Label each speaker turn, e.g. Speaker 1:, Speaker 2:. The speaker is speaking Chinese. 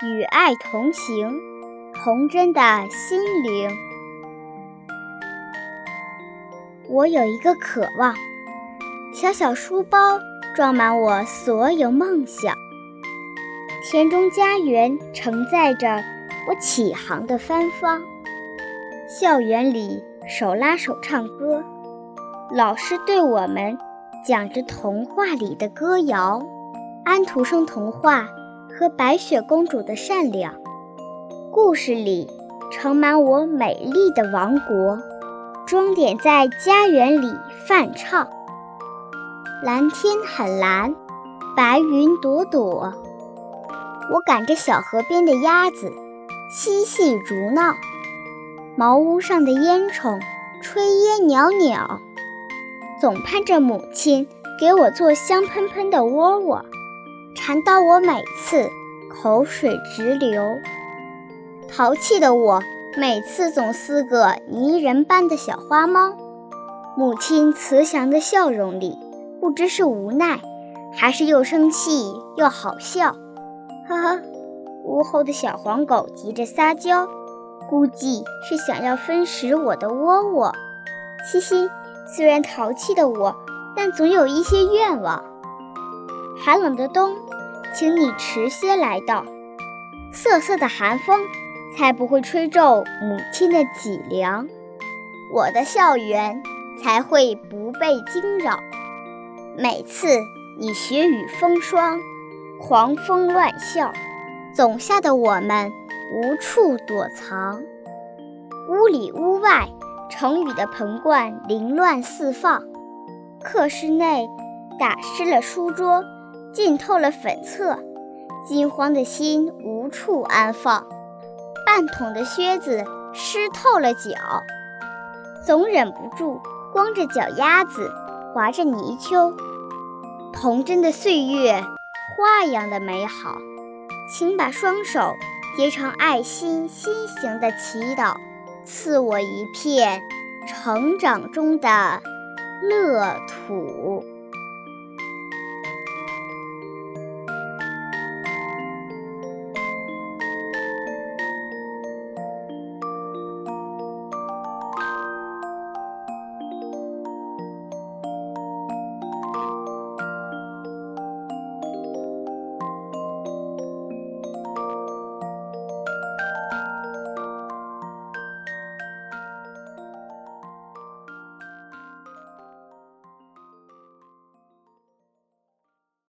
Speaker 1: 与爱同行，童真的心灵。我有一个渴望，小小书包装满我所有梦想。田中家园承载着我启航的芬芳。校园里手拉手唱歌，老师对我们讲着童话里的歌谣，安徒生童话和白雪公主的善良。故事里盛满我美丽的王国，装点在家园里泛唱。蓝天很蓝，白云朵朵。我赶着小河边的鸭子，嬉戏逐闹。茅屋上的烟囱炊烟袅袅，总盼着母亲给我做香喷喷的窝窝，馋到我每次口水直流。淘气的我每次总似个泥人般的小花猫，母亲慈祥的笑容里，不知是无奈，还是又生气又好笑。呵呵，屋后的小黄狗急着撒娇。估计是想要分食我的窝窝，嘻嘻。虽然淘气的我，但总有一些愿望。寒冷的冬，请你迟些来到。瑟瑟的寒风，才不会吹皱母亲的脊梁。我的校园才会不被惊扰。每次你雪雨风霜，狂风乱啸，总吓得我们。无处躲藏，屋里屋外，成语的盆罐凌乱四放。课室内打湿了书桌，浸透了粉册，惊慌的心无处安放。半筒的靴子湿透了脚，总忍不住光着脚丫子划着泥鳅。童真的岁月，花一样的美好，请把双手。结成爱心心形的祈祷，赐我一片成长中的乐土。